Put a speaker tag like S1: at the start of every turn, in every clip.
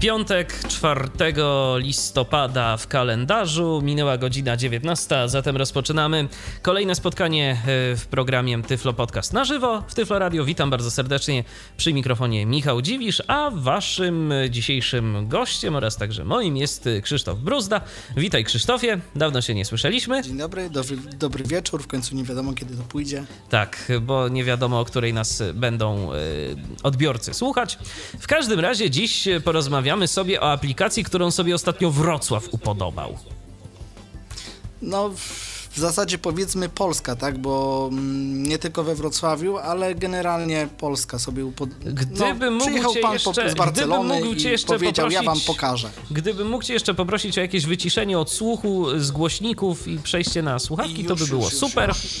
S1: Piątek 4 listopada w kalendarzu, minęła godzina 19, zatem rozpoczynamy kolejne spotkanie e, w programie Tyflo Podcast na żywo w Tyflo Radio. Witam bardzo serdecznie przy mikrofonie Michał Dziwisz, a waszym dzisiejszym gościem oraz także moim jest Krzysztof Bruzda. Witaj Krzysztofie, dawno się nie słyszeliśmy.
S2: Dzień dobry, dobry, dobry wieczór, w końcu nie wiadomo kiedy to pójdzie.
S1: Tak, bo nie wiadomo o której nas będą e, odbiorcy słuchać. W każdym razie dziś porozmawiamy porozmawiamy sobie o aplikacji, którą sobie ostatnio Wrocław upodobał.
S2: No, w zasadzie powiedzmy Polska, tak? Bo mm, nie tylko we Wrocławiu, ale generalnie Polska sobie upodobała.
S1: Gdyby no, przyjechał pan jeszcze,
S2: z Barcelony
S1: mógł cię jeszcze
S2: powiedział,
S1: poprosić,
S2: ja wam pokażę.
S1: Gdybym mógł cię jeszcze poprosić o jakieś wyciszenie odsłuchu z głośników i przejście na słuchawki, już, to by było już, super. Już.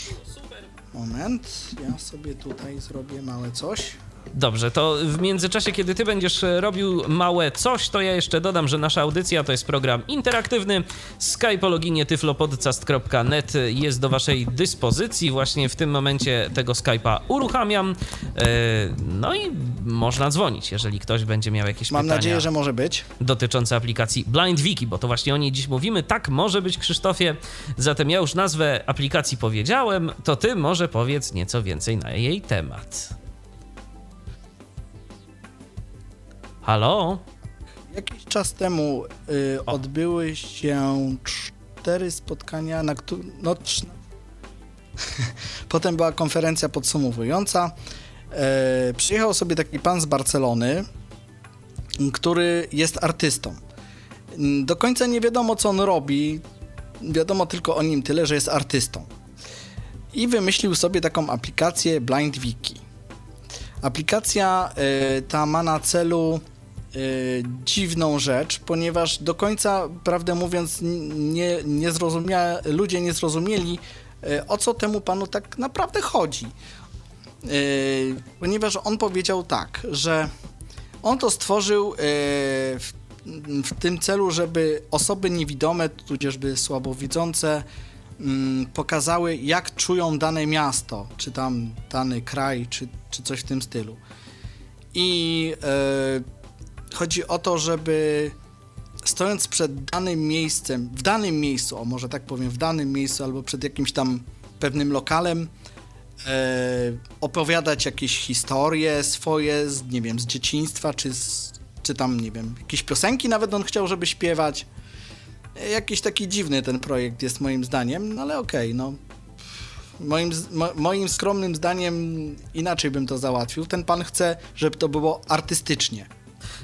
S2: Moment, ja sobie tutaj zrobię małe coś.
S1: Dobrze, to w międzyczasie, kiedy ty będziesz robił małe coś, to ja jeszcze dodam, że nasza audycja to jest program interaktywny. Skype o loginie tyflopodcast.net jest do waszej dyspozycji. Właśnie w tym momencie tego Skype'a uruchamiam. E, no i można dzwonić, jeżeli ktoś będzie miał jakieś
S2: Mam
S1: pytania.
S2: Mam nadzieję, że może być.
S1: Dotyczące aplikacji Blind Wiki, bo to właśnie o niej dziś mówimy. Tak, może być, Krzysztofie. Zatem ja już nazwę aplikacji powiedziałem, to ty może powiedz nieco więcej na jej temat. Halo?
S2: Jakiś czas temu y, odbyły się cztery spotkania, na których. No, Potem była konferencja podsumowująca. E, przyjechał sobie taki pan z Barcelony, który jest artystą. Do końca nie wiadomo, co on robi. Wiadomo tylko o nim tyle, że jest artystą. I wymyślił sobie taką aplikację Blind Wiki. Aplikacja y, ta ma na celu Y, dziwną rzecz, ponieważ do końca, prawdę mówiąc, nie, nie zrozumia, ludzie nie zrozumieli, y, o co temu panu tak naprawdę chodzi. Y, ponieważ on powiedział tak, że on to stworzył w, w tym celu, żeby osoby niewidome, tudzieżby słabowidzące, mm, pokazały, jak czują dane miasto, czy tam dany kraj, czy, czy coś w tym stylu. I chodzi o to, żeby stojąc przed danym miejscem, w danym miejscu, o może tak powiem, w danym miejscu albo przed jakimś tam pewnym lokalem, e, opowiadać jakieś historie swoje, z, nie wiem, z dzieciństwa, czy, z, czy tam, nie wiem, jakieś piosenki nawet on chciał, żeby śpiewać. E, jakiś taki dziwny ten projekt jest moim zdaniem, no ale okej, okay, no. Moim, mo, moim skromnym zdaniem inaczej bym to załatwił. Ten pan chce, żeby to było artystycznie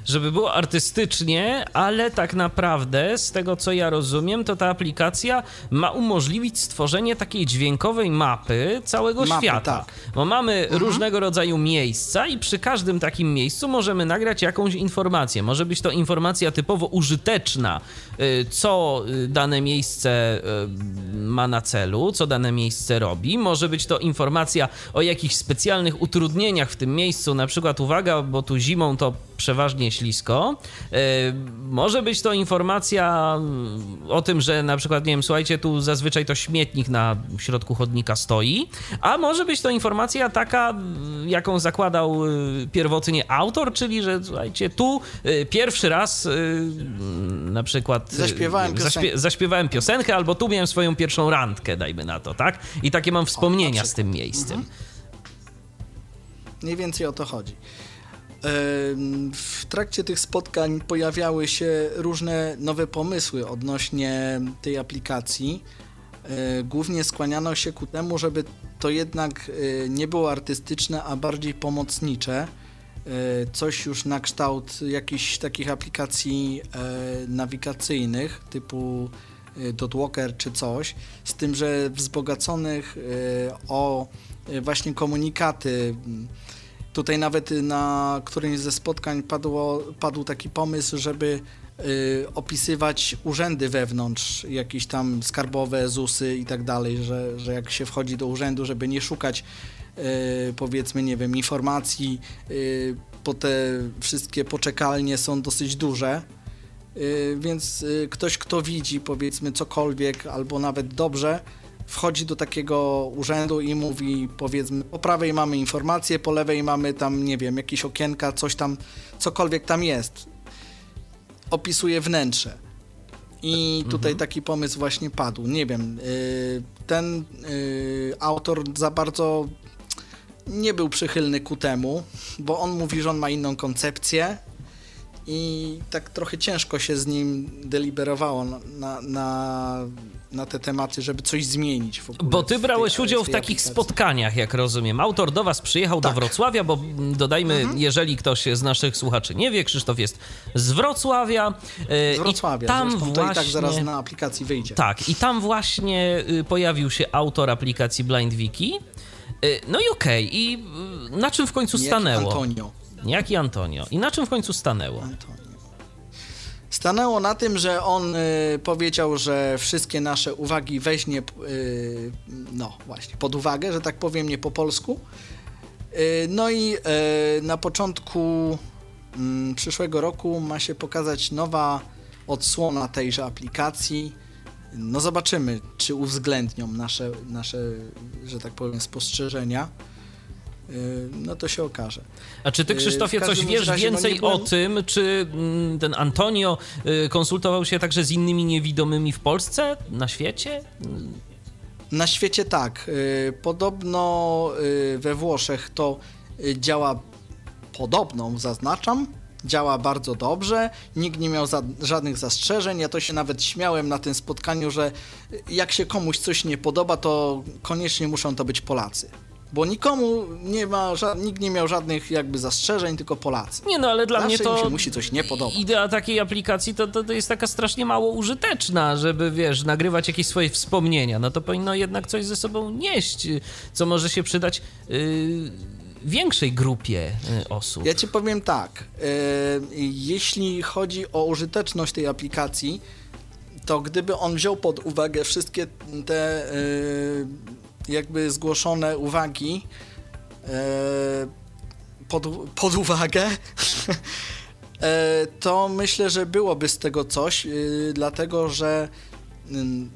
S1: żeby było artystycznie, ale tak naprawdę, z tego co ja rozumiem, to ta aplikacja ma umożliwić stworzenie takiej dźwiękowej mapy całego mapy, świata. Tak. Bo mamy mhm. różnego rodzaju miejsca i przy każdym takim miejscu możemy nagrać jakąś informację. Może być to informacja typowo użyteczna, y, co y, dane miejsce y, ma na celu, co dane miejsce robi. Może być to informacja o jakichś specjalnych utrudnieniach w tym miejscu, na przykład uwaga, bo tu zimą to przeważnie ślisko. E, może być to informacja o tym, że na przykład, nie wiem, słuchajcie, tu zazwyczaj to śmietnik na środku chodnika stoi, a może być to informacja taka, jaką zakładał y, pierwotnie autor, czyli, że słuchajcie, tu y, pierwszy raz na przykład
S2: zaśpiewałem piosenkę.
S1: zaśpiewałem piosenkę, albo tu miałem swoją pierwszą randkę, dajmy na to, tak? I takie mam wspomnienia o, z tym miejscem. Mhm.
S2: Mniej więcej o to chodzi. W trakcie tych spotkań pojawiały się różne nowe pomysły odnośnie tej aplikacji. E, głównie skłaniano się ku temu, żeby to jednak e, nie było artystyczne, a bardziej pomocnicze. E, coś już na kształt jakichś takich aplikacji nawigacyjnych typu Dotwalker czy coś, z tym, że wzbogaconych o właśnie komunikaty Tutaj nawet na którymś ze spotkań padło, padł taki pomysł, żeby y, opisywać urzędy wewnątrz, jakieś tam skarbowe, ZUSy i tak dalej, że, że jak się wchodzi do urzędu, żeby nie szukać y, powiedzmy, nie wiem, informacji, y, bo te wszystkie poczekalnie są dosyć duże y, więc y, ktoś, kto widzi powiedzmy cokolwiek albo nawet dobrze, wchodzi do takiego urzędu i mówi, powiedzmy, po prawej mamy informację, po lewej mamy tam, nie wiem, jakieś okienka, coś tam, cokolwiek tam jest. Opisuje wnętrze. I tutaj mhm. taki pomysł właśnie padł. Nie wiem, y, ten y, autor za bardzo nie był przychylny ku temu, bo on mówi, że on ma inną koncepcję i tak trochę ciężko się z nim deliberowało na, na, na te tematy, żeby coś zmienić.
S1: bo ty brałeś tej, udział w takich aplikacji. spotkaniach, jak rozumiem. Autor do was przyjechał tak. do Wrocławia, bo dodajmy, mhm. jeżeli ktoś z naszych słuchaczy nie wie, Krzysztof jest z Wrocławia.
S2: E, z Wrocławia, tam właśnie, to i tak zaraz na aplikacji wyjdzie.
S1: Tak, i tam właśnie y, pojawił się autor aplikacji BlindWiki. E, no i okej, okay. i y, na czym w końcu stanęło?
S2: Antonio.
S1: Jaki Antonio. I na czym w końcu stanęło?
S2: Antonio. Stanęło na tym, że on y, powiedział, że wszystkie nasze uwagi weźmie, y, no właśnie, pod uwagę, że tak powiem, nie po polsku. Y, no i y, na początku mm, przyszłego roku ma się pokazać nowa odsłona tejże aplikacji. No zobaczymy, czy uwzględnią nasze, nasze że tak powiem, spostrzeżenia. Y, no to się okaże.
S1: A czy ty, y, Krzysztofie, coś wiesz no więcej o tym, czy mm, ten Antonio y, konsultował się także z innymi niewidomymi w Polsce, na świecie?
S2: Na świecie tak. Podobno we Włoszech to działa podobną, zaznaczam, działa bardzo dobrze, nikt nie miał za, żadnych zastrzeżeń. Ja to się nawet śmiałem na tym spotkaniu, że jak się komuś coś nie podoba, to koniecznie muszą to być Polacy bo nikomu nie ma, nikt nie miał żadnych jakby zastrzeżeń, tylko Polacy.
S1: Nie no, ale dla
S2: Zawsze
S1: mnie to
S2: się musi coś nie podobać.
S1: Idea takiej aplikacji to, to, to jest taka strasznie mało użyteczna, żeby wiesz, nagrywać jakieś swoje wspomnienia. No to powinno jednak coś ze sobą nieść, co może się przydać yy, większej grupie yy, osób.
S2: Ja ci powiem tak, yy, jeśli chodzi o użyteczność tej aplikacji, to gdyby on wziął pod uwagę wszystkie te yy, jakby zgłoszone uwagi e, pod, pod uwagę, e, to myślę, że byłoby z tego coś, e, dlatego że mm,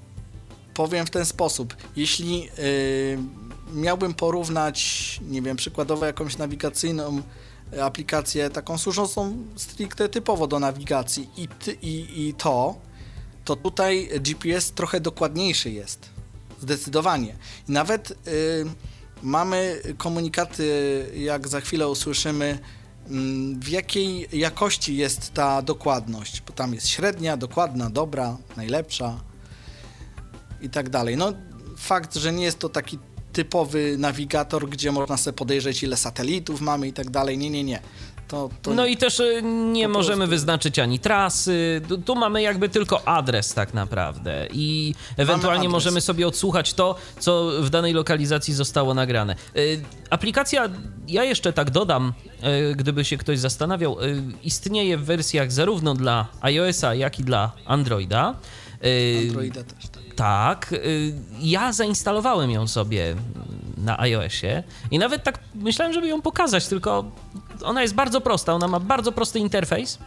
S2: powiem w ten sposób. Jeśli miałbym porównać, nie wiem, przykładowo jakąś nawigacyjną aplikację, taką służącą stricte typowo do nawigacji i, i, i to, to tutaj GPS trochę dokładniejszy jest Zdecydowanie. I nawet y, mamy komunikaty, jak za chwilę usłyszymy, mm, w jakiej jakości jest ta dokładność, bo tam jest średnia, dokładna, dobra, najlepsza i tak dalej. No, fakt, że nie jest to taki typowy nawigator, gdzie można sobie podejrzeć, ile satelitów mamy i tak dalej. Nie, nie, nie. To, to
S1: no i też y, nie możemy prostu. wyznaczyć ani trasy. Tu, tu, mamy jakby tylko adres tak naprawdę i ewentualnie możemy sobie odsłuchać to, co w danej lokalizacji zostało nagrane. Y, aplikacja, ja jeszcze tak dodam, y, gdyby się ktoś zastanawiał, istnieje w wersjach zarówno dla iOS-a, jak i dla Androida.
S2: Androida też, tak.
S1: Tak, ja zainstalowałem ją sobie na iOSie i nawet tak myślałem, żeby ją pokazać, tylko ona jest bardzo prosta, ona ma bardzo prosty interfejs.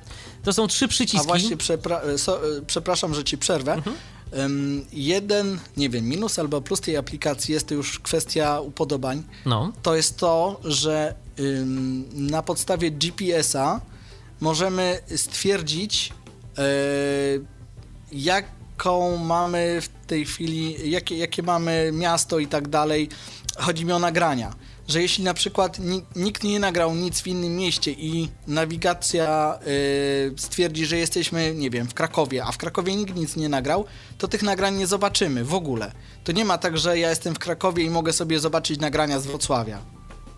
S1: To są trzy przyciski.
S2: A właśnie, przepra so, e, przepraszam, że ci przerwę. Mhm. Um, jeden, nie wiem, minus albo plus tej aplikacji jest to już kwestia upodobań. No. To jest to, że um, na podstawie GPS-a możemy stwierdzić, e, jaką mamy w tej chwili, jakie, jakie mamy miasto i tak dalej. Chodzi mi o nagrania że jeśli na przykład nikt nie nagrał nic w innym mieście i nawigacja y, stwierdzi, że jesteśmy, nie wiem, w Krakowie, a w Krakowie nikt nic nie nagrał, to tych nagrań nie zobaczymy w ogóle. To nie ma tak, że ja jestem w Krakowie i mogę sobie zobaczyć nagrania z Wrocławia.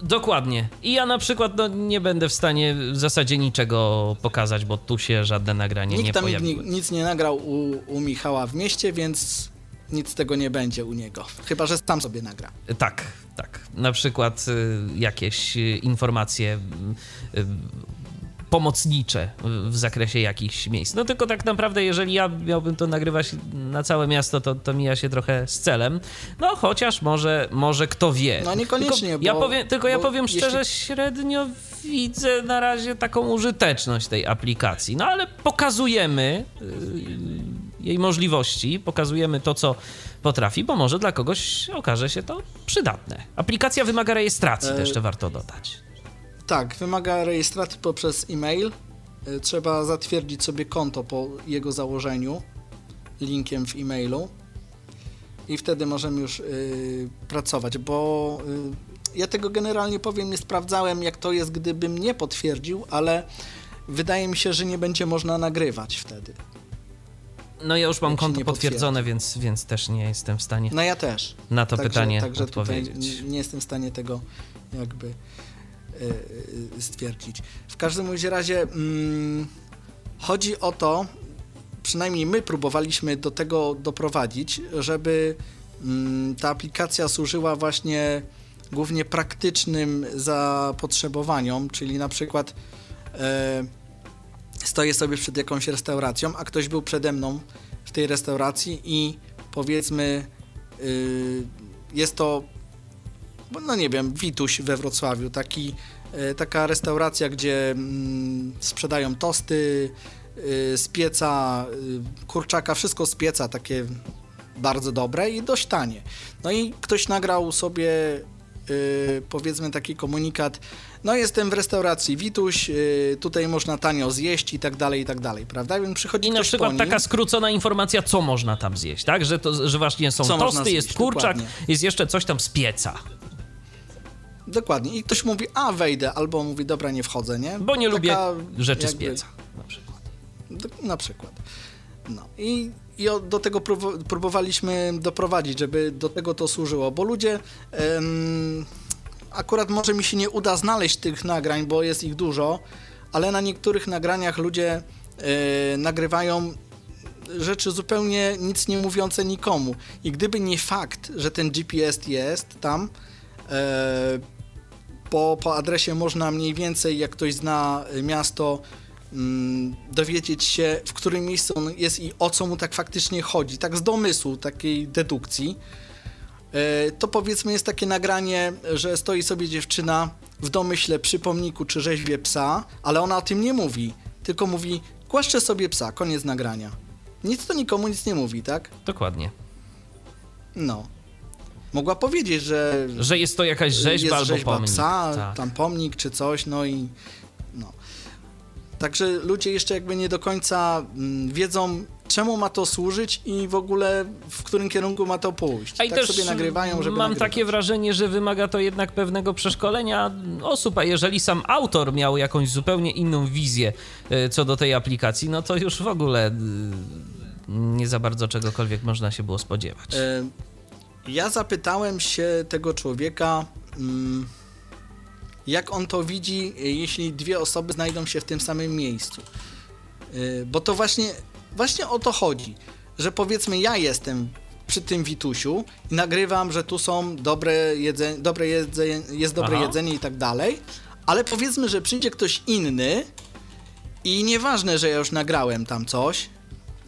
S1: Dokładnie. I ja na przykład no, nie będę w stanie w zasadzie niczego pokazać, bo tu się żadne nagranie
S2: Nikt
S1: nie
S2: tam
S1: pojawiło.
S2: nic nie nagrał u, u Michała w mieście, więc nic z tego nie będzie u niego. Chyba, że sam sobie nagra.
S1: Tak, tak. Na przykład y, jakieś y, informacje y, pomocnicze w zakresie jakichś miejsc. No tylko tak naprawdę, jeżeli ja miałbym to nagrywać na całe miasto, to, to mija się trochę z celem. No chociaż może, może kto wie.
S2: No niekoniecznie,
S1: tylko
S2: bo,
S1: ja powiem, Tylko ja powiem szczerze,
S2: jeśli...
S1: średnio widzę na razie taką użyteczność tej aplikacji. No ale pokazujemy yy, jej możliwości, pokazujemy to, co potrafi, bo może dla kogoś okaże się to przydatne. Aplikacja wymaga rejestracji, e... to jeszcze warto dodać.
S2: Tak, wymaga rejestracji poprzez e-mail. E, trzeba zatwierdzić sobie konto po jego założeniu linkiem w e-mailu i wtedy możemy już y, pracować, bo ja tego generalnie powiem, nie sprawdzałem jak to jest, gdybym nie potwierdził, ale wydaje mi się, że nie będzie można nagrywać wtedy.
S1: No ja już mam konto potwierdzone, więc, więc też nie jestem w stanie.
S2: No ja też.
S1: Na to także, pytanie także odpowiedzieć.
S2: Tutaj nie jestem w stanie tego jakby y, y, stwierdzić. W każdym razie mm, chodzi o to, przynajmniej my próbowaliśmy do tego doprowadzić, żeby mm, ta aplikacja służyła właśnie głównie praktycznym zapotrzebowaniom, czyli na przykład e, stoję sobie przed jakąś restauracją, a ktoś był przede mną w tej restauracji i powiedzmy y, jest to no nie wiem, Wituś we Wrocławiu, taki, e, taka restauracja, gdzie mm, sprzedają tosty, Y, z pieca y, kurczaka, wszystko z pieca, takie bardzo dobre i dość tanie. No i ktoś nagrał sobie y, powiedzmy taki komunikat, no jestem w restauracji Wituś, tutaj można tanio zjeść i tak dalej, i tak dalej, prawda? Więc przychodzi
S1: I na przykład nim, taka skrócona informacja, co można tam zjeść, tak? Że, to, że właśnie są tosty, zjeść, jest kurczak, dokładnie. jest jeszcze coś tam z pieca.
S2: Dokładnie. I ktoś mówi, a wejdę, albo mówi, dobra, nie wchodzę, nie?
S1: Bo nie Taka lubię rzeczy jakby... z pieca na przykład
S2: na przykład. No i, i do tego próbowaliśmy doprowadzić, żeby do tego to służyło, bo ludzie. Akurat może mi się nie uda znaleźć tych nagrań, bo jest ich dużo, ale na niektórych nagraniach ludzie e, nagrywają rzeczy zupełnie nic nie mówiące nikomu. I gdyby nie fakt, że ten GPS jest tam, e, po, po adresie można mniej więcej, jak ktoś zna miasto, Mm, dowiedzieć się, w którym miejscu on jest i o co mu tak faktycznie chodzi, tak z domysłu, takiej dedukcji, to powiedzmy jest takie nagranie, że stoi sobie dziewczyna w domyśle przy pomniku czy rzeźbie psa, ale ona o tym nie mówi, tylko mówi głaszczę sobie psa, koniec nagrania. Nic to nikomu nic nie mówi, tak?
S1: Dokładnie.
S2: No. Mogła powiedzieć, że...
S1: Że jest to jakaś rzeźba jest albo rzeźba pomnik.
S2: psa, tak. tam pomnik czy coś, no i... No. Także ludzie jeszcze jakby nie do końca mm, wiedzą, czemu ma to służyć i w ogóle w którym kierunku ma to pójść.
S1: A i tak też sobie nagrywają, żeby Mam nagrywać. takie wrażenie, że wymaga to jednak pewnego przeszkolenia osób, a jeżeli sam autor miał jakąś zupełnie inną wizję e, co do tej aplikacji, no to już w ogóle e, nie za bardzo czegokolwiek można się było spodziewać. E,
S2: ja zapytałem się tego człowieka. Mm, jak on to widzi, jeśli dwie osoby znajdą się w tym samym miejscu. Bo to właśnie, właśnie o to chodzi, że powiedzmy ja jestem przy tym Witusiu i nagrywam, że tu są dobre jedzenie, dobre jedzenie jest dobre Aha. jedzenie i tak dalej, ale powiedzmy, że przyjdzie ktoś inny i nieważne, że ja już nagrałem tam coś,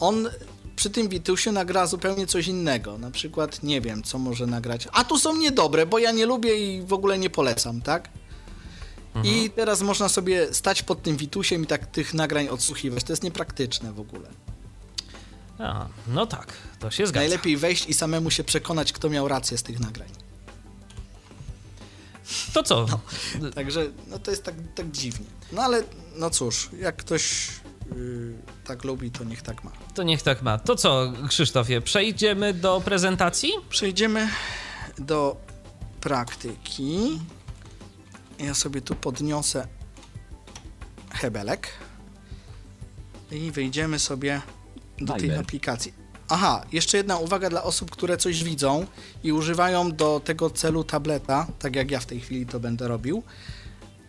S2: on przy tym Witusiu nagra zupełnie coś innego. Na przykład, nie wiem, co może nagrać. A tu są niedobre, bo ja nie lubię i w ogóle nie polecam, tak? Mhm. I teraz można sobie stać pod tym Witusiem i tak tych nagrań odsłuchiwać. To jest niepraktyczne w ogóle.
S1: A, no tak, to się zgadza.
S2: Najlepiej wejść i samemu się przekonać, kto miał rację z tych nagrań.
S1: To co?
S2: No, także no to jest tak, tak dziwnie. No ale no cóż, jak ktoś yy, tak lubi, to niech tak ma.
S1: To niech tak ma. To co, Krzysztofie, przejdziemy do prezentacji?
S2: Przejdziemy do praktyki. Ja sobie tu podniosę hebelek i wejdziemy sobie do tej aplikacji. Aha, jeszcze jedna uwaga dla osób, które coś widzą i używają do tego celu tableta, tak jak ja w tej chwili to będę robił.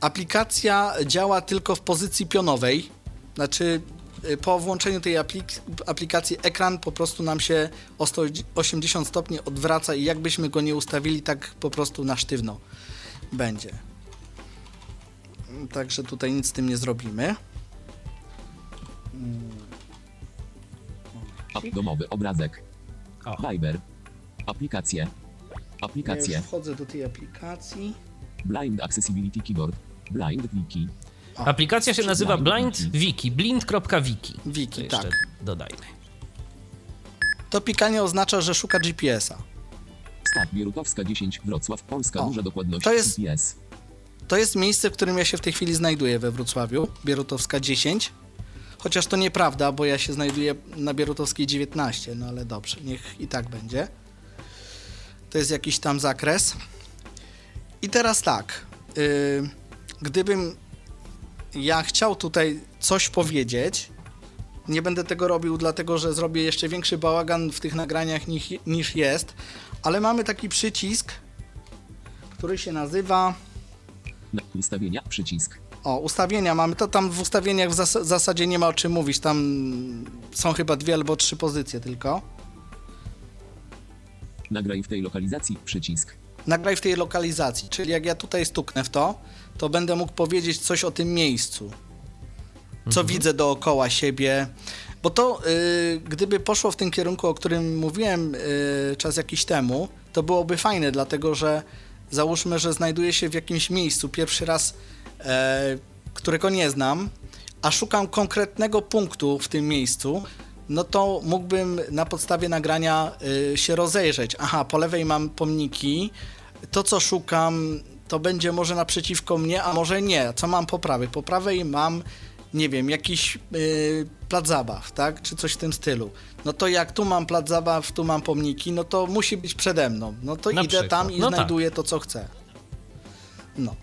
S2: Aplikacja działa tylko w pozycji pionowej, znaczy y, po włączeniu tej aplik aplikacji ekran po prostu nam się o 180 stopni odwraca i jakbyśmy go nie ustawili, tak po prostu na sztywno będzie. Także tutaj nic z tym nie zrobimy.
S3: Domowy obrazek. O. Viber. Aplikacje. Aplikacje. Ja
S2: wchodzę do tej aplikacji.
S3: Blind Accessibility Keyboard. Blind Wiki.
S1: O, Aplikacja się nazywa Blind Wiki. Blind.wiki.
S2: Wiki, tak.
S1: Dodajmy.
S2: To pikanie oznacza, że szuka GPS-a.
S3: Bierutowska 10, Wrocław, Polska, o, duża dokładność
S2: to jest, GPS. To jest miejsce, w którym ja się w tej chwili znajduję we Wrocławiu, Bierutowska 10. Chociaż to nieprawda, bo ja się znajduję na Bierutowskiej 19, no ale dobrze, niech i tak będzie. To jest jakiś tam zakres. I teraz tak, yy, gdybym ja chciał tutaj coś powiedzieć, nie będę tego robił, dlatego że zrobię jeszcze większy bałagan w tych nagraniach niż, niż jest, ale mamy taki przycisk, który się nazywa.
S3: Ustawienia, przycisk.
S2: O, ustawienia mamy. To tam w ustawieniach w zas zasadzie nie ma o czym mówić. Tam są chyba dwie albo trzy pozycje tylko.
S3: Nagraj w tej lokalizacji, przycisk.
S2: Nagraj w tej lokalizacji, czyli jak ja tutaj stuknę w to, to będę mógł powiedzieć coś o tym miejscu. Co mhm. widzę dookoła siebie. Bo to, y, gdyby poszło w tym kierunku, o którym mówiłem y, czas jakiś temu, to byłoby fajne, dlatego że załóżmy, że znajduję się w jakimś miejscu pierwszy raz, którego nie znam, a szukam konkretnego punktu w tym miejscu, no to mógłbym na podstawie nagrania y, się rozejrzeć. Aha, po lewej mam pomniki, to co szukam to będzie może naprzeciwko mnie, a może nie. Co mam po prawej? Po prawej mam, nie wiem, jakiś yy, plac zabaw, tak? Czy coś w tym stylu. No to jak tu mam plac zabaw, tu mam pomniki, no to musi być przede mną. No to Na idę przykład. tam i no znajduję tak. to, co chcę. No.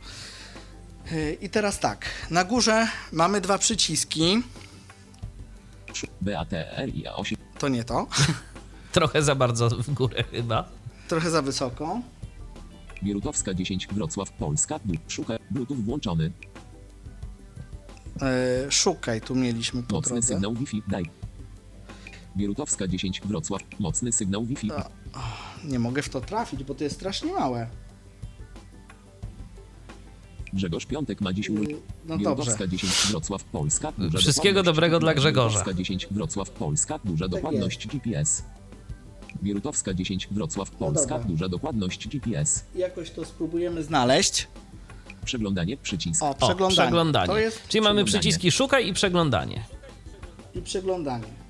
S2: Yy, I teraz tak, na górze mamy dwa przyciski.
S3: BATR 8.
S2: To nie to.
S1: Trochę za bardzo w górę chyba.
S2: Trochę za wysoko.
S3: Bierutowska 10, Wrocław, Polska, szukaj, Bluetooth włączony.
S2: E, szukaj, tu mieliśmy po
S3: Mocny
S2: drodze.
S3: sygnał Wi-Fi, daj. Bierutowska 10, Wrocław, mocny sygnał Wi-Fi.
S2: To, nie mogę w to trafić, bo to jest strasznie małe.
S3: Grzegorz Piątek ma dziś urodziny. No Bierutowska 10, Wrocław, Polska.
S1: Duża Wszystkiego dobrego dla Grzegorza.
S3: Bierutowska 10, Wrocław, Polska. Duża tak dokładność GPS. Bierutowska 10, Wrocław, no Polska, no duża dokładność GPS.
S2: Jakoś to spróbujemy znaleźć.
S3: Przeglądanie, przycisk.
S1: O, przeglądanie. O, przeglądanie. To jest Czyli mamy przyciski szukaj i przeglądanie.
S2: I przeglądanie.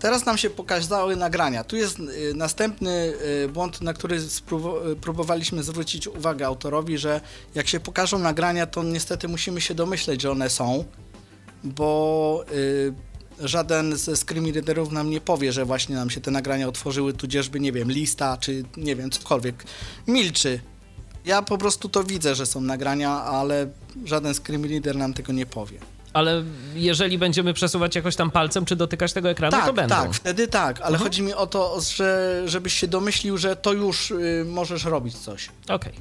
S2: Teraz nam się pokazały nagrania. Tu jest y, następny y, błąd, na który y, próbowaliśmy zwrócić uwagę autorowi, że jak się pokażą nagrania, to niestety musimy się domyśleć, że one są, bo żaden ze screen readerów nam nie powie, że właśnie nam się te nagrania otworzyły, tudzieżby, nie wiem, lista, czy nie wiem, cokolwiek. Milczy. Ja po prostu to widzę, że są nagrania, ale żaden screen reader nam tego nie powie.
S1: Ale jeżeli będziemy przesuwać jakoś tam palcem, czy dotykać tego ekranu,
S2: tak,
S1: to będą.
S2: Tak, wtedy tak, ale mhm. chodzi mi o to, że, żebyś się domyślił, że to już y, możesz robić coś.
S1: Okej. Okay.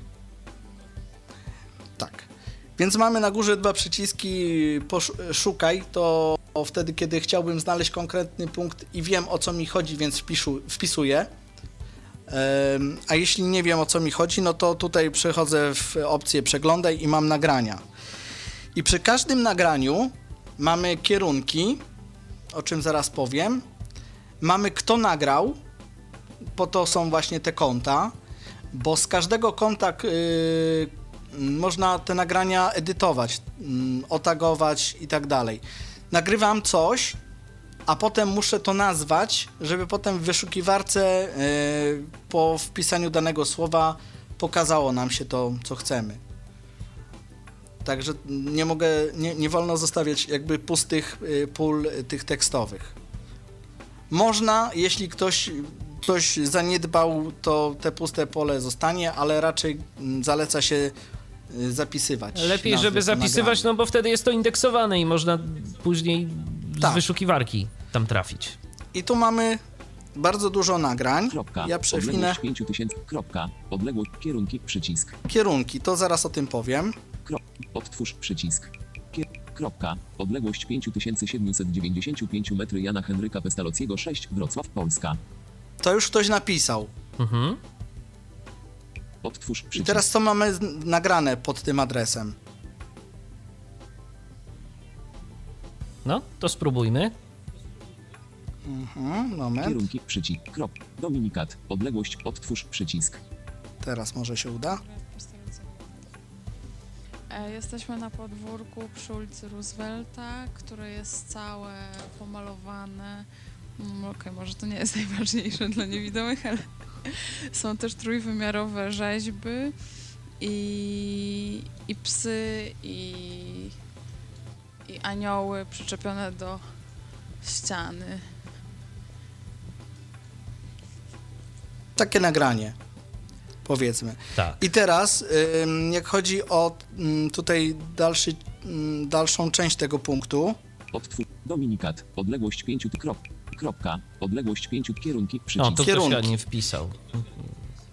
S2: Tak. Więc mamy na górze dwa przyciski szukaj, to wtedy, kiedy chciałbym znaleźć konkretny punkt i wiem o co mi chodzi, więc wpisu, wpisuję. A jeśli nie wiem o co mi chodzi, no to tutaj przechodzę w opcję przeglądaj i mam nagrania. I przy każdym nagraniu mamy kierunki, o czym zaraz powiem. Mamy kto nagrał, po to są właśnie te konta, bo z każdego konta yy, można te nagrania edytować, yy, otagować i tak dalej nagrywam coś, a potem muszę to nazwać, żeby potem w wyszukiwarce yy, po wpisaniu danego słowa pokazało nam się to, co chcemy. Także nie mogę, nie, nie wolno zostawiać jakby pustych yy, pól tych tekstowych. Można, jeśli ktoś ktoś zaniedbał, to te puste pole zostanie, ale raczej mm, zaleca się Y, zapisywać.
S1: Lepiej, żeby zapisywać, no bo wtedy jest to indeksowane i można później tak. z wyszukiwarki tam trafić.
S2: I tu mamy bardzo dużo nagrań.
S3: Kropka. Ja przewinę. 5000. Kropka. Odległość. Kierunki. Przycisk.
S2: Kierunki. To zaraz o tym powiem.
S3: Krop. Odtwórz przycisk. Kier... Kropka. Odległość 5795 metry Jana Henryka Pestalociego 6. Wrocław, Polska.
S2: To już ktoś napisał. Mhm.
S3: Odtwórz
S2: przycisk. I teraz co mamy nagrane pod tym adresem?
S1: No, to spróbujmy.
S2: Mhm, moment.
S3: Kierunki, przycisk, krop, dominikat, odległość, odtwórz przycisk.
S2: Teraz może się uda.
S4: E, Jesteśmy na podwórku przy ulicy Roosevelta, które jest całe pomalowane. Mm, Okej, może to nie jest najważniejsze dla niewidomych, ale są też trójwymiarowe rzeźby i, i psy, i, i anioły przyczepione do ściany.
S2: Takie nagranie, powiedzmy.
S1: Tak.
S2: I teraz, jak chodzi o tutaj dalszy, dalszą część tego punktu,
S3: Odtwórz, dominikat, odległość 5 krop, kropka, odległość 5 kierunki, przycisk.
S1: to ktoś
S2: Kierunki.
S1: nie wpisał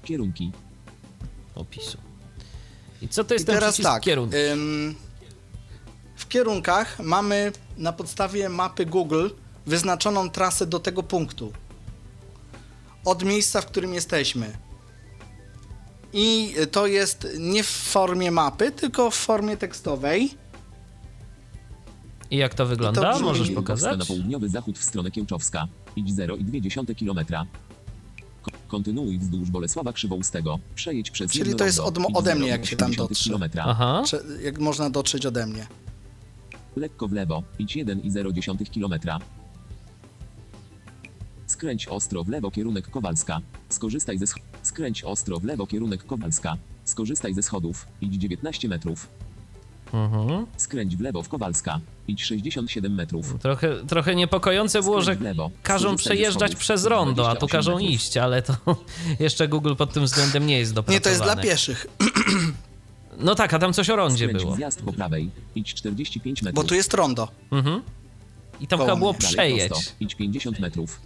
S3: Kierunki,
S1: opisu. I co to jest
S2: I
S1: ten
S2: teraz tak,
S1: kierunku?
S2: ym, w kierunkach mamy na podstawie mapy Google wyznaczoną trasę do tego punktu. Od miejsca, w którym jesteśmy. I to jest nie w formie mapy, tylko w formie tekstowej.
S1: I jak to wygląda?
S2: brzmi-
S1: Możesz pokazać?
S3: na południowy zachód w stronę Kiełczowska. Idź 0,2 km. Ko- kontynuuj wzdłuż Bolesława Krzywoustego. Przejedź przez
S2: Czyli
S3: jedno
S2: to jest od- ode mnie, jak się tam
S3: 0,8
S2: dotrze.
S3: kilometra.
S1: Aha.
S2: Cze- Jak można dotrzeć ode mnie.
S3: Lekko w lewo. Idź 1,0 km. Skręć ostro w lewo kierunek Kowalska. Skorzystaj ze sch- Skręć ostro w lewo kierunek Kowalska. Skorzystaj ze schodów. Idź 19 metrów.
S1: Mhm.
S3: Skręć w lewo w Kowalska. Idź 67 metrów.
S1: Trochę, trochę niepokojące było, że
S3: lewo.
S1: każą
S3: Skorzystaj
S1: przejeżdżać przez rondo, a tu
S3: 28
S1: każą
S3: metrów.
S1: iść, ale to jeszcze Google pod tym względem nie jest dopracowane.
S2: Nie, to jest dla pieszych,
S1: No tak, a tam coś o rondzie
S3: Skręć
S1: było.
S3: zjazd po prawej. Idź 45 metrów.
S2: bo tu jest rondo.
S1: Mhm. I tam
S2: Koło
S1: chyba było
S2: mnie.
S3: Prosto. Idź 50 metrów.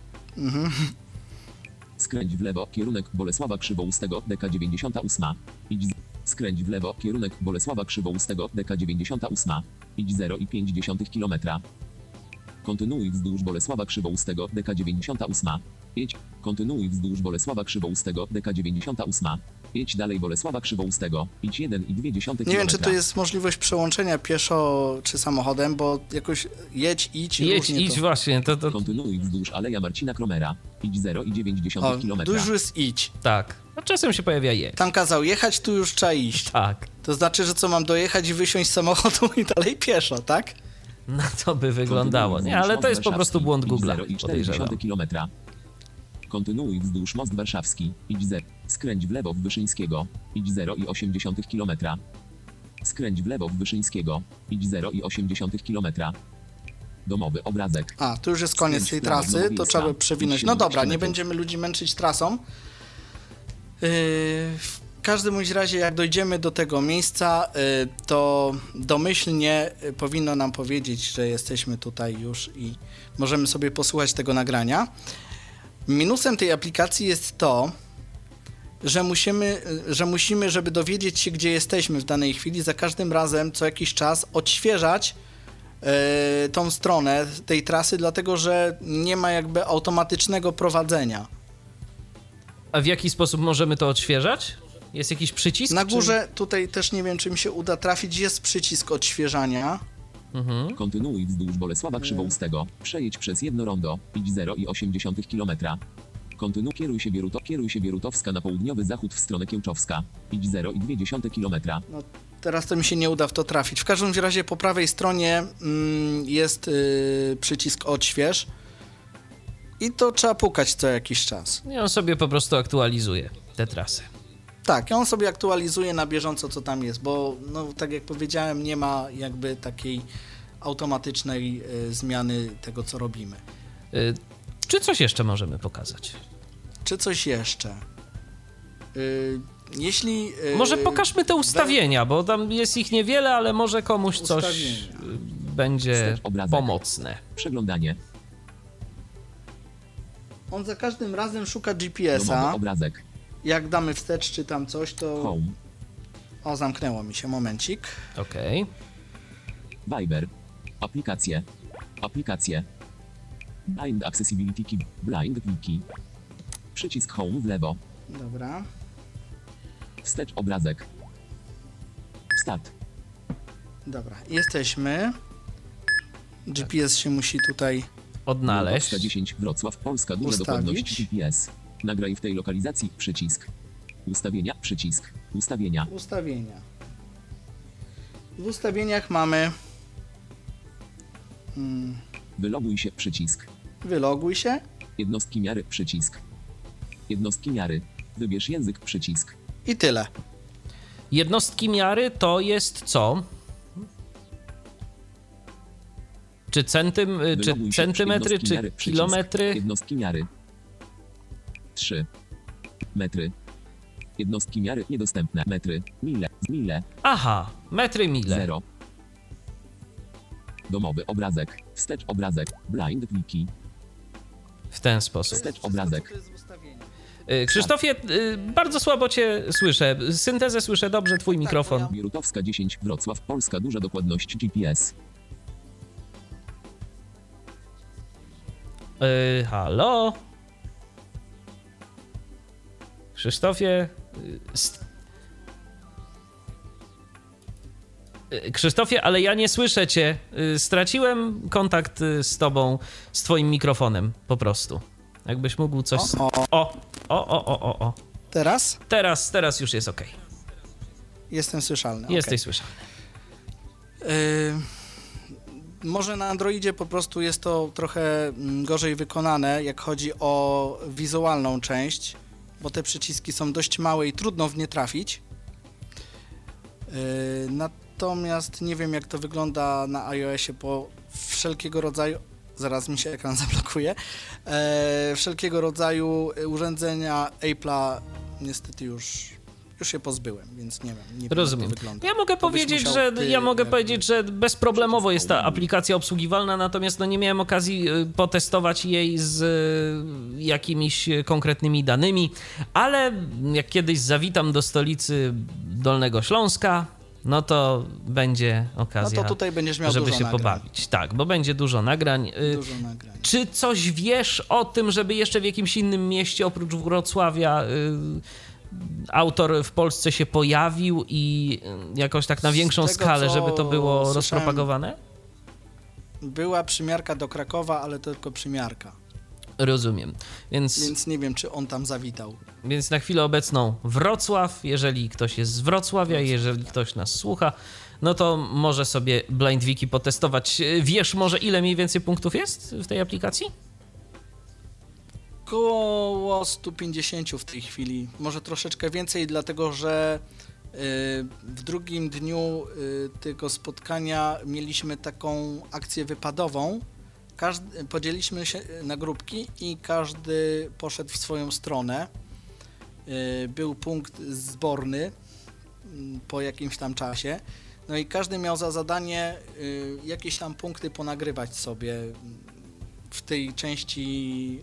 S3: Skręć w lewo, kierunek Bolesława Krzywoustego, deka 98. Idź. Skręć w lewo, kierunek Bolesława Krzywoustego, deka 98. Idź 0,5 km. Kontynuuj wzdłuż Bolesława Krzywoustego, deka 98. Jedź. Kontynuuj wzdłuż Bolesława Krzywoustego, deka 98. Jedź dalej Bolesława Krzywoustego. Idź 1,2 km.
S2: Nie wiem, czy tu jest możliwość przełączenia pieszo czy samochodem, bo jakoś jedź, idź,
S1: Jedź,
S2: różnie
S1: idź
S2: to.
S1: właśnie, to, to
S3: Kontynuuj wzdłuż Aleja Marcina Kromera. Idź 0,9
S2: O,
S3: km.
S2: tu już jest idź.
S1: tak. No czasem się pojawia jedź.
S2: Tam kazał jechać, tu już trzeba iść.
S1: Tak.
S2: To znaczy, że co, mam dojechać i wysiąść z samochodu i dalej pieszo, tak?
S1: No to by wyglądało. Nie, ale to jest po prostu błąd Google'a, podejrzewam.
S3: km. Kontynuuj wzdłuż most warszawski. Idź 0. Skręć w lewo w Wyszyńskiego. Idź 0,8 km. Skręć w lewo w Wyszyńskiego. Idź 0,8 km. Domowy obrazek.
S2: A, tu już jest koniec
S3: Skręć
S2: tej trasy, to trzeba by przewinąć. No dobra,
S3: 17
S2: nie będziemy ludzi męczyć trasą. Yy, w każdym bądź razie, jak dojdziemy do tego miejsca, yy, to domyślnie yy, powinno nam powiedzieć, że jesteśmy tutaj już i możemy sobie posłuchać tego nagrania. Minusem tej aplikacji jest to, że musimy, yy, że musimy, żeby dowiedzieć się, gdzie jesteśmy w danej chwili, za każdym razem co jakiś czas odświeżać e, tą stronę tej trasy, dlatego że nie ma jakby automatycznego prowadzenia.
S1: A w jaki sposób możemy to odświeżać? Jest jakiś przycisk?
S2: Na
S1: czy-
S2: górze tutaj też nie wiem, czy mi się uda trafić, jest przycisk odświeżania.
S1: Mhm.
S3: Kontynuuj wzdłuż Bolesława Krzywoustego. Przejedź przez jedno rondo. Idź 0,8 km. Kontynuuj, kieruj się, Bieruto, kieruj się Bierutowska na południowy zachód w stronę Kiełczowska. Idź 0,2 km.
S2: No, teraz to mi się nie uda w to trafić. W każdym razie po prawej stronie mm, jest y, przycisk odśwież i to trzeba pukać co jakiś czas.
S1: I on sobie po prostu aktualizuje tę trasę.
S2: Tak, on sobie aktualizuje na bieżąco, co tam jest, bo no, tak jak powiedziałem, nie ma jakby takiej automatycznej y, zmiany tego, co robimy.
S1: Czy coś jeszcze możemy pokazać?
S2: Czy coś jeszcze? Y, jeśli. y,
S1: Może pokażmy te ustawienia, bo tam jest ich niewiele, ale może komuś coś y,
S2: Ustawienia.
S1: będzie pomocne.
S3: Przeglądanie.
S2: On za każdym razem szuka GPS-a.
S3: obrazek.
S2: Jak damy wstecz czy tam coś, to.
S3: Home.
S2: O, zamknęło mi się, momencik.
S1: Okej.
S3: Viber. Aplikacje. Aplikacje. Blind Accessibility Key. Blind Wiki. Przycisk Home w lewo.
S2: Dobra.
S3: Wstecz obrazek. Start.
S2: Dobra, jesteśmy. GPS się musi tutaj
S1: odnaleźć.
S3: 10 Wrocław, Polska, duża
S2: Ustawić.
S3: dokładność GPS. Nagraj w tej lokalizacji przycisk. Ustawienia, przycisk. Ustawienia.
S2: ustawienia. W ustawieniach mamy mm,
S3: Wyloguj się, przycisk.
S2: Wyloguj się,
S3: Jednostki miary, przycisk. Jednostki miary. Wybierz język, przycisk.
S2: i tyle.
S1: Jednostki miary to jest co? Czy, centym, y, czy centymetry, czy
S3: miary,
S1: kilometry?
S3: Jednostki miary. 3. Metry. Jednostki miary niedostępne. Metry. Mile. Mile.
S1: Aha, metry mile.
S3: 0. Domowy obrazek. Wstecz obrazek. Blind wiki.
S1: W ten sposób.
S3: Wstecz obrazek.
S1: Y, Krzysztofie, y, bardzo słabo cię słyszę. Syntezę słyszę dobrze, twój mikrofon.
S2: bo
S3: Bierutowska 10. Wrocław. Polska. Duża dokładność GPS.
S1: Y, halo? Krzysztofie? Krzysztofie, ale ja nie słyszę cię. Y, Straciłem kontakt y, z tobą, z twoim mikrofonem, po prostu. Jakbyś mógł coś...
S2: O, o.
S1: O, o, o, o, o.
S2: Teraz
S1: Teraz, teraz już jest ok.
S2: jestem słyszalny.
S1: Jesteś
S2: okej.
S1: słyszalny.
S2: Yy, może na Androidzie po prostu jest to trochę mm, gorzej wykonane, jak chodzi o wizualną część, bo te przyciski są dość małe i trudno w nie trafić. Yy, natomiast nie wiem, jak to wygląda na iOSie, bo wszelkiego rodzaju. Zaraz mi się ekran zablokuje. E, wszelkiego rodzaju urządzenia Apple'a niestety już, już się pozbyłem, więc nie wiem. Nie wiem,
S1: Rozumiem.
S2: Jak to wygląda.
S1: Ja mogę powiedzieć, że
S2: ty
S1: ja mogę powiedzieć, że bezproblemowo jest ta aplikacja obsługiwalna, natomiast no nie miałem okazji y, potestować jej z y, jakimiś konkretnymi danymi, ale jak kiedyś zawitam do stolicy Dolnego Śląska, no to będzie
S2: No
S1: okazja,
S2: to tutaj będziesz miał
S1: żeby się
S2: nagrań.
S1: pobawić. Tak, bo będzie dużo nagrań. Y,
S2: Dużo nagrań.
S1: Czy coś wiesz o tym, żeby jeszcze w jakimś innym mieście oprócz Wrocławia y, autor w Polsce się pojawił i y, jakoś tak na większą
S2: tego,
S1: skalę, żeby to było rozpropagowane?
S2: Była przymiarka do Krakowa, ale to tylko przymiarka.
S1: Rozumiem. Więc, więc...
S2: Więc nie wiem, czy on tam zawitał.
S1: na chwilę obecną Wrocław, jeżeli ktoś jest z Wrocławia, jeżeli ktoś nas słucha, no to może sobie Blind Wiki potestować. Wiesz może ile mniej więcej punktów jest w tej aplikacji?
S2: Koło 150 w tej chwili, może troszeczkę więcej, dlatego że y, w drugim dniu y, tego spotkania mieliśmy taką akcję wypadową. Każdy, podzieliliśmy się na grupki i każdy poszedł w swoją stronę. Y, Był punkt zborny mm, po jakimś tam czasie. No i każdy miał za zadanie y, jakieś tam punkty ponagrywać sobie w tej części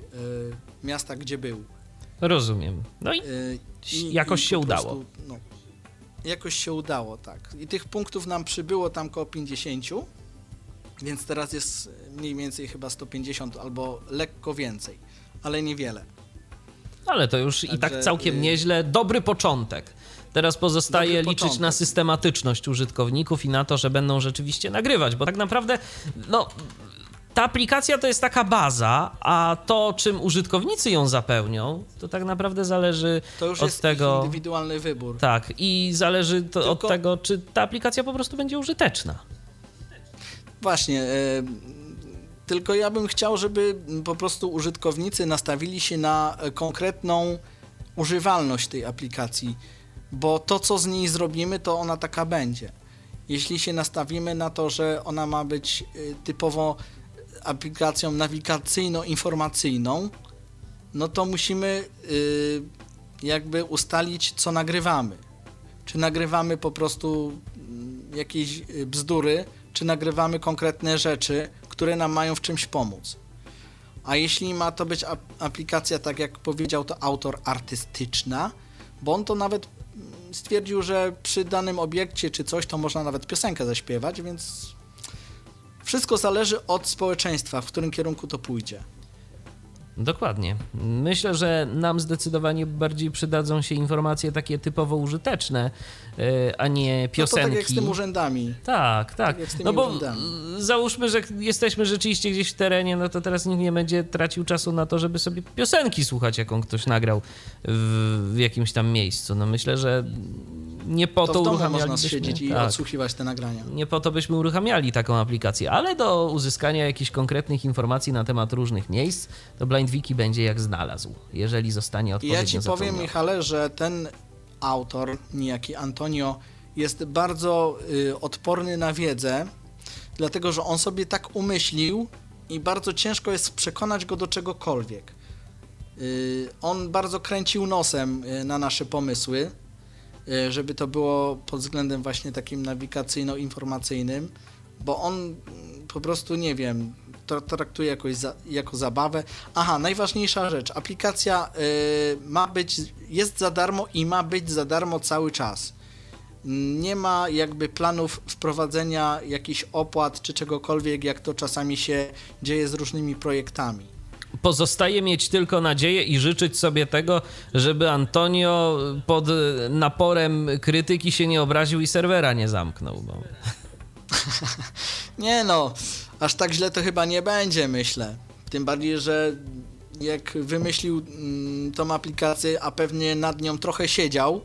S2: y, miasta, gdzie był.
S1: Rozumiem. No i
S2: Y,
S1: Jakoś się
S2: po
S1: udało.
S2: prostu, no, jakoś się udało, tak. I tych punktów nam przybyło tam koło 50, więc teraz jest mniej więcej chyba 150 albo lekko więcej, ale niewiele.
S1: Ale to już i tak
S2: Także,
S1: całkiem
S2: y-
S1: nieźle. Dobry początek. Teraz pozostaje
S2: Dobry
S1: liczyć na systematyczność użytkowników i na to, że będą rzeczywiście nagrywać, bo tak naprawdę, no. Ta aplikacja to jest taka baza, a to, czym użytkownicy ją zapełnią, to tak naprawdę zależy
S2: To już
S1: od
S2: jest
S1: tego.
S2: indywidualny wybór.
S1: Tak, i zależy to od
S2: Tylko-
S1: tego, czy ta aplikacja po prostu będzie użyteczna.
S2: Właśnie. e, tylko ja bym chciał, żeby po prostu użytkownicy nastawili się na konkretną używalność tej aplikacji, bo to, co z niej zrobimy, to ona taka będzie. Jeśli się nastawimy na to, że ona ma być e, typowo aplikacją nawigacyjno-informacyjną, no to musimy e, jakby ustalić, co nagrywamy. Czy nagrywamy po prostu jakieś bzdury, czy nagrywamy konkretne rzeczy, które nam mają w czymś pomóc. A jeśli ma to być ap- aplikacja, tak jak powiedział to autor, artystyczna, bo on to nawet mm, stwierdził, że przy danym obiekcie czy coś, to można nawet piosenkę zaśpiewać, więc wszystko zależy od społeczeństwa, w którym kierunku to pójdzie.
S1: Dokładnie. Myślę, że nam zdecydowanie bardziej przydadzą się informacje takie typowo użyteczne, e, a nie piosenki. No
S2: tak jak z tym urzędami.
S1: Tak, tak. tak no bo urzędami. załóżmy, że jesteśmy rzeczywiście gdzieś w terenie, no to teraz nikt nie będzie tracił czasu na to, żeby sobie piosenki słuchać, jaką ktoś nagrał w, w jakimś tam miejscu. No myślę, że nie po to,
S2: to można siedzieć i tak, odsłuchiwać te nagrania.
S1: Nie po to byśmy uruchamiali taką aplikację, ale do uzyskania jakichś konkretnych informacji na temat różnych miejsc, to BlindWiki będzie jak znalazł, jeżeli zostanie odpowiednio
S2: Ja ci powiem, Michale, że ten autor, niejaki Antonio, jest bardzo y, odporny na wiedzę, dlatego że on sobie tak umyślił i bardzo ciężko jest przekonać go do czegokolwiek. Y, on bardzo kręcił nosem y, na nasze pomysły żeby to było pod względem właśnie takim nawigacyjno-informacyjnym, bo on po prostu, nie wiem, to traktuje jakoś za, jako zabawę. Aha, najważniejsza rzecz, aplikacja y, ma być, jest za darmo i ma być za darmo cały czas. Nie ma jakby planów wprowadzenia jakichś opłat czy czegokolwiek, jak to czasami się dzieje z różnymi projektami.
S1: Pozostaje mieć tylko nadzieję i życzyć sobie tego, żeby Antonio pod naporem krytyki się nie obraził i serwera nie zamknął. Bo...
S2: nie no, aż tak źle to chyba nie będzie, myślę. Tym bardziej, że jak wymyślił mm, tą aplikację, a pewnie nad nią trochę siedział,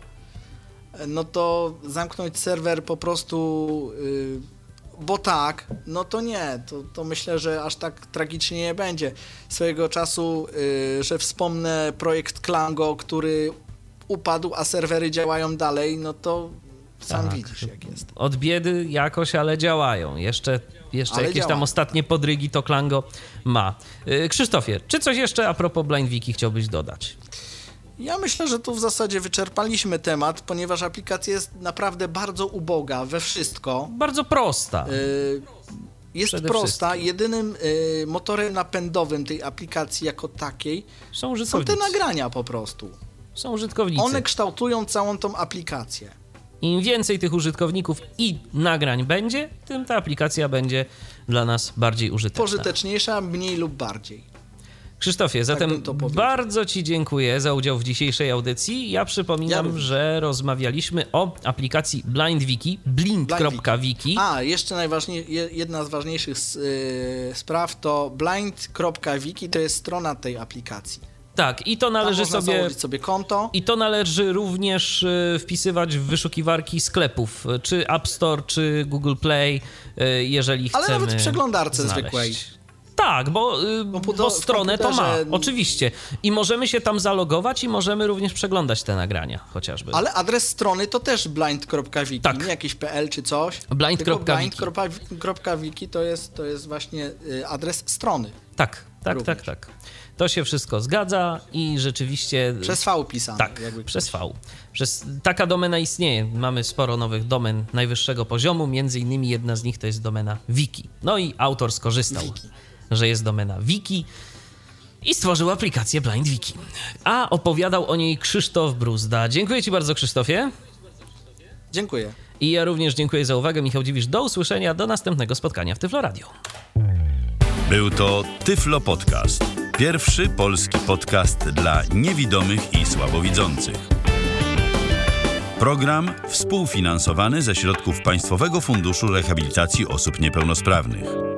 S2: no to zamknąć serwer po prostu. Yy, bo tak, no to nie, to, to myślę, że aż tak tragicznie nie będzie. Swojego czasu, yy, że wspomnę projekt Klango, który upadł, a serwery działają dalej, no to sam tak. widzisz jak jest.
S1: Od biedy jakoś, ale działają. Jeszcze, jeszcze ale jakieś działa. tam ostatnie podrygi to Klango ma. Yy, Krzysztofie, czy coś jeszcze a propos Blind Wiki chciałbyś dodać?
S2: Ja myślę, że tu w zasadzie wyczerpaliśmy temat, ponieważ aplikacja jest naprawdę bardzo uboga we wszystko.
S1: Bardzo prosta. Y
S2: jest Przede prosta. Wszystkim. Jedynym y, motorem napędowym tej aplikacji jako takiej są, są te nagrania po prostu.
S1: Są użytkownicy.
S2: One kształtują całą tą aplikację.
S1: Im więcej tych użytkowników i nagrań będzie, tym ta aplikacja będzie dla nas bardziej użyteczna.
S2: Pożyteczniejsza, mniej lub bardziej.
S1: Krzysztofie, tak zatem tak bardzo Ci dziękuję za udział w dzisiejszej audycji. Ja przypominam, ja że rozmawialiśmy o aplikacji BlindWiki, blind.wiki.
S2: A, jeszcze najważniejsza, jedna z ważniejszych yy, spraw to blind.wiki to jest strona tej aplikacji.
S1: Tak, i to należy sobie,
S2: sobie konto.
S1: I to należy również y, wpisywać w wyszukiwarki sklepów, czy App Store, czy Google Play, y, jeżeli chcemy.
S2: Ale nawet w przeglądarce znaleźć. zwykłej.
S1: Tak, bo, y, bo stronę to ma, oczywiście. I możemy się tam zalogować i możemy również przeglądać te nagrania chociażby.
S2: Ale adres strony to też blind.wiki, tak. nie jakiś pl czy coś.
S1: Blind.wiki.
S2: Blind.wiki to jest, to jest właśnie y, adres strony.
S1: Tak, tak, również. tak, tak. To się wszystko zgadza i rzeczywiście...
S2: Przez V pisane.
S1: Tak, przez V. Przez, taka domena istnieje. Mamy sporo nowych domen najwyższego poziomu, między innymi jedna z nich to jest domena Wiki. No i autor skorzystał. Wiki że jest domena wiki i stworzył aplikację Blind Wiki. A opowiadał o niej Krzysztof Bruzda. Dziękuję Ci bardzo, Krzysztofie.
S2: Dziękuję.
S1: I ja również dziękuję za uwagę. Michał Dziwisz, do usłyszenia, do następnego spotkania w Tyflo Radio.
S5: Był to Tyflo Podcast. Pierwszy polski podcast dla niewidomych i słabowidzących. Program współfinansowany ze środków Państwowego Funduszu Rehabilitacji Osób Niepełnosprawnych.